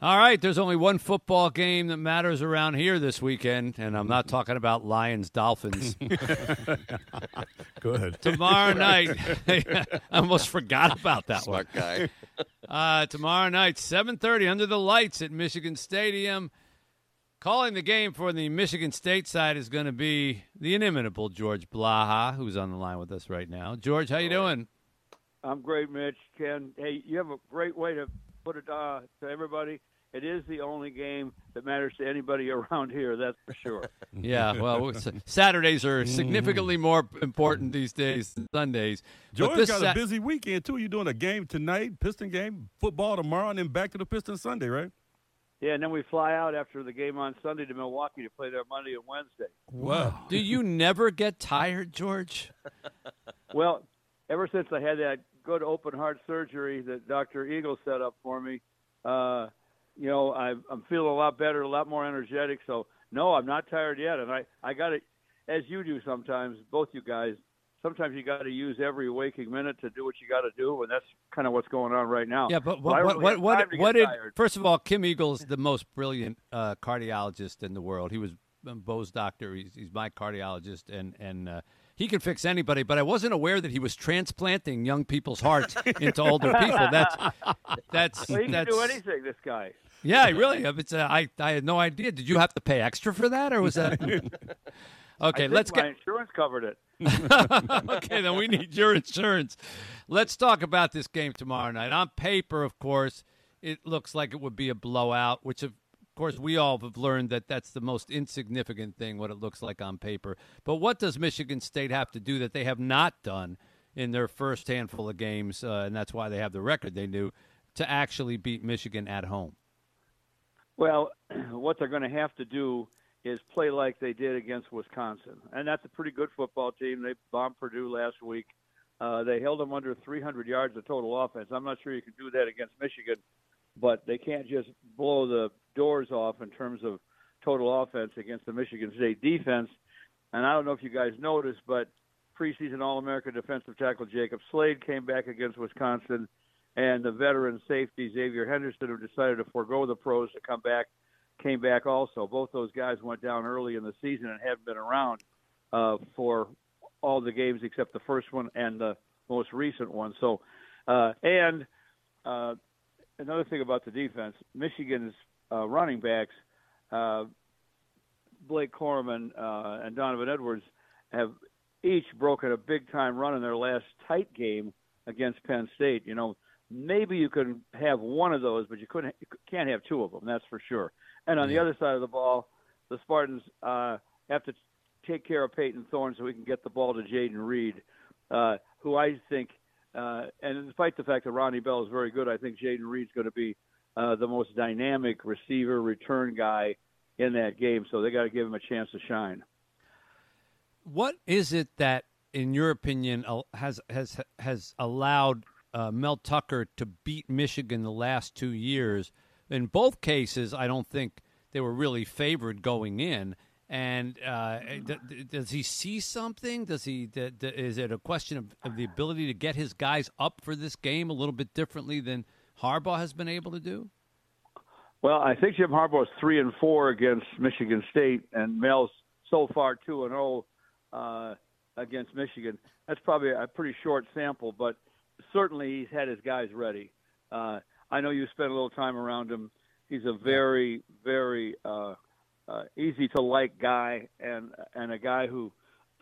All right, there's only one football game that matters around here this weekend, and I'm not talking about Lions Dolphins. Good. tomorrow night, I almost forgot about that Smart one. guy. Uh, tomorrow night, 7:30 under the lights at Michigan Stadium. Calling the game for the Michigan State side is going to be the inimitable George Blaha, who's on the line with us right now. George, how you doing? I'm great, Mitch. Ken, hey, you have a great way to put it uh, to everybody. It is the only game that matters to anybody around here. That's for sure. Yeah, well, Saturdays are significantly more important these days than Sundays. But George this got Sa- a busy weekend too. You're doing a game tonight, Piston game, football tomorrow, and then back to the Piston Sunday, right? yeah, and then we fly out after the game on Sunday to Milwaukee to play there Monday and Wednesday. Wow. Do you never get tired, George? Well, ever since I had that good open heart surgery that Dr. Eagle set up for me, uh, you know, I, I'm feeling a lot better, a lot more energetic. So, no, I'm not tired yet. And I, I got it, as you do sometimes, both you guys, sometimes you got to use every waking minute to do what you got to do. And that's kind of what's going on right now. Yeah, but So what what really what what, what did tired. first of all, Kim Eagle's the most brilliant uh, cardiologist in the world. He was um, Bo's doctor. He's, he's my cardiologist, and and uh, he can fix anybody. But I wasn't aware that he was transplanting young people's hearts into older people. That's that's Well, he can do anything, this guy. yeah, really. It's uh, I I had no idea. Did you have to pay extra for that, or was that? Okay, let's my get insurance covered it. okay, then we need your insurance. Let's talk about this game tomorrow night. On paper, of course, it looks like it would be a blowout, which of course we all have learned that that's the most insignificant thing what it looks like on paper. But what does Michigan State have to do that they have not done in their first handful of games, uh, and that's why they have the record they do to actually beat Michigan at home? Well, what they're going to have to do is play like they did against Wisconsin, and that's a pretty good football team. They bombed Purdue last week. Uh, they held them under 300 yards of total offense. I'm not sure you can do that against Michigan, but they can't just blow the doors off in terms of total offense against the Michigan State defense. And I don't know if you guys noticed, but preseason All-American defensive tackle Jacob Slade came back against Wisconsin, and the veteran safety Xavier Henderson, who decided to forego the pros to come back, came back also. Both those guys went down early in the season and haven't been around uh, for all the games except the first one and the most recent one. So, uh, and uh, another thing about the defense, Michigan's uh, running backs, uh, Blake Corum uh, and Donovan Edwards, have each broken a big time run in their last tight game against Penn State. You know, maybe you can have one of those, but you couldn't, you can't have two of them. That's for sure. And on the other side of the ball, the Spartans uh, have to take care of Payton Thorne so we can get the ball to Jayden Reed, uh, who I think, uh, and despite the fact that Ronnie Bell is very good, I think Jayden Reed's going to be uh, the most dynamic receiver return guy in that game. So they got to give him a chance to shine. What is it that, in your opinion, has has has allowed uh, Mel Tucker to beat Michigan the last two years? In both cases, I don't think they were really favored going in. And uh, d- d- does he see something? Does he? D- is it a question of, of the ability to get his guys up for this game a little bit differently than Harbaugh has been able to do? Well, I think Jim Harbaugh is three and four against Michigan State, and Mel's so far two and zero uh, against Michigan. That's probably a pretty short sample, but certainly he's had his guys ready. Uh, I know you spent a little time around him. He's a very, very uh, easy to like guy, and and a guy who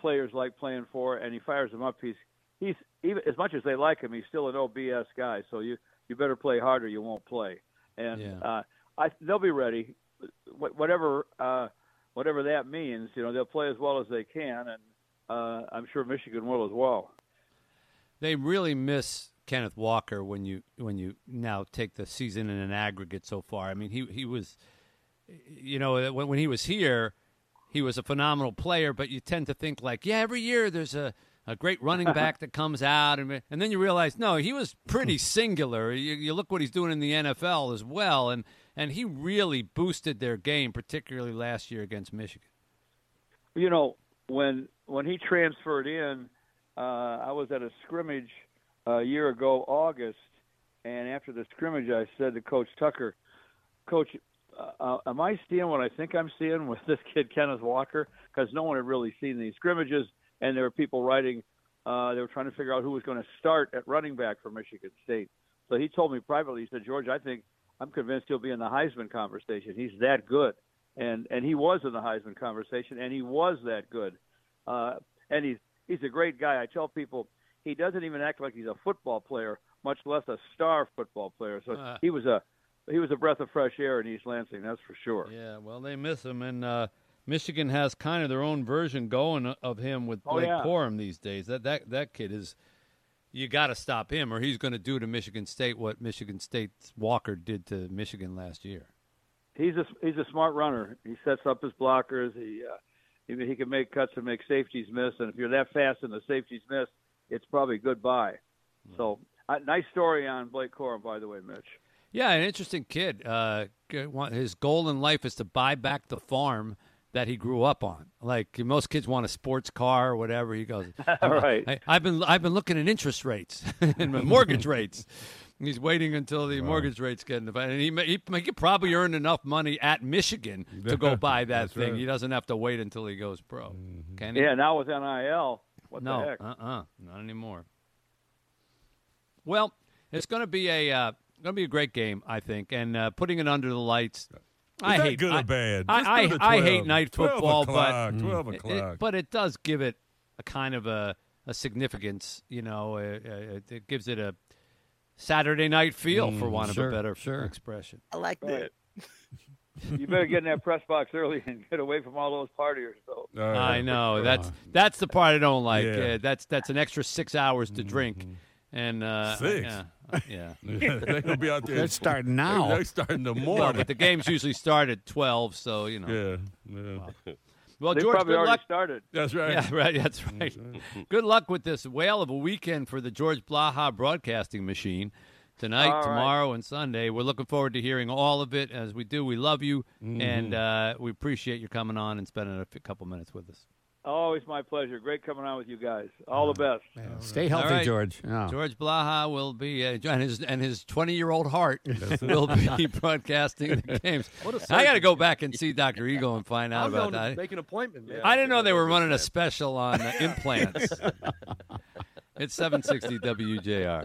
players like playing for, and he fires them up. He's he's even as much as they like him, he's still an OBS guy. So you you better play harder, you won't play. And Yeah. uh, I they'll be ready, whatever uh, whatever that means. You know they'll play as well as they can, and uh, I'm sure Michigan will as well. They really miss Kenneth Walker when you when you now take the season in an aggregate so far. I mean, he he was, you know, when when he was here, he was a phenomenal player. But you tend to think like, yeah, every year there's a a great running back that comes out, and and then you realize no, he was pretty singular. You, you look what he's doing in the NFL as well, and and he really boosted their game, particularly last year against Michigan. You know, when when he transferred in, uh, I was at a scrimmage a year ago, August, and after the scrimmage, I said to Coach Tucker, Coach, uh, uh, am I seeing what I think I'm seeing with this kid Kenneth Walker? Because no one had really seen these scrimmages, and there were people writing. Uh, they were trying to figure out who was going to start at running back for Michigan State. So he told me privately. He said, "George, I think I'm convinced he'll be in the Heisman conversation. He's that good." And and he was in the Heisman conversation, and he was that good. Uh, and he's he's a great guy. I tell people he doesn't even act like he's a football player, much less a star football player. So Uh. he was a he was a breath of fresh air in East Lansing, that's for sure. Yeah, well, they miss him, and uh, Michigan has kind of their own version going of him with Oh, Blake yeah. Corum these days. That that that kid is. You got to stop him, or he's going to do to Michigan State what Michigan State's Walker did to Michigan last year. He's a he's a smart runner. He sets up his blockers. He uh, he, he can make cuts and make safeties miss. And if you're that fast and the safeties miss, it's probably goodbye. So uh, nice story on Blake Corum, by the way, Mitch. Yeah, an interesting kid. Uh, his goal in life is to buy back the farm that he grew up on. Like most kids want a sports car or whatever. He goes, Right. I, I've been I've been looking at interest rates and mortgage rates. He's waiting until the mortgage rates get in the and he, may- he, he probably earn enough money at Michigan to go buy that thing. right. He doesn't have to wait until he goes pro. Can he? Yeah, now with NIL, what no, the heck? uh-uh, not anymore. Well, it's going to be a uh, going to be a great game, I think, and uh, putting it under the lights. I that hate good I, or bad? I, I, I hate night football, o'clock, but 12 it- it- o'clock. but it does give it a kind of a, a significance. You know, uh, uh, it gives it a Saturday night feel, for want sure, of a better sure. expression. I like Right. you better get in that press box early and get away from all those partiers. So Uh, I know that's that's the part I don't like. Yeah. Mm-hmm. Uh, that's that's an extra six hours to drink, and uh, Six? yeah, yeah. they're gonna be out there. They're starting now. They're starting the Well, morning. but the games usually start at twelve, so you know. yeah, yeah. Well, they George, probably good already luck. started. that's right. Yeah, right. That's right. good luck with this whale of a weekend for the George Blaha Broadcasting Machine tonight, All right. tomorrow, and Sunday. We're looking forward to hearing all of it. As we do, we love you, Mm-hmm. and uh, we appreciate you coming on and spending a couple minutes with us. Always my pleasure. Great coming on with you guys. All the best. Stay healthy, All right. George. Yeah. George Blaha will be, uh, and his and his twenty year old heart will be broadcasting the games. What a I got to go back and see Doctor Eagle and find out I'm about going to that. make an appointment. Man. I didn't know they were running a special on uh, implants. it's seven sixty WJR.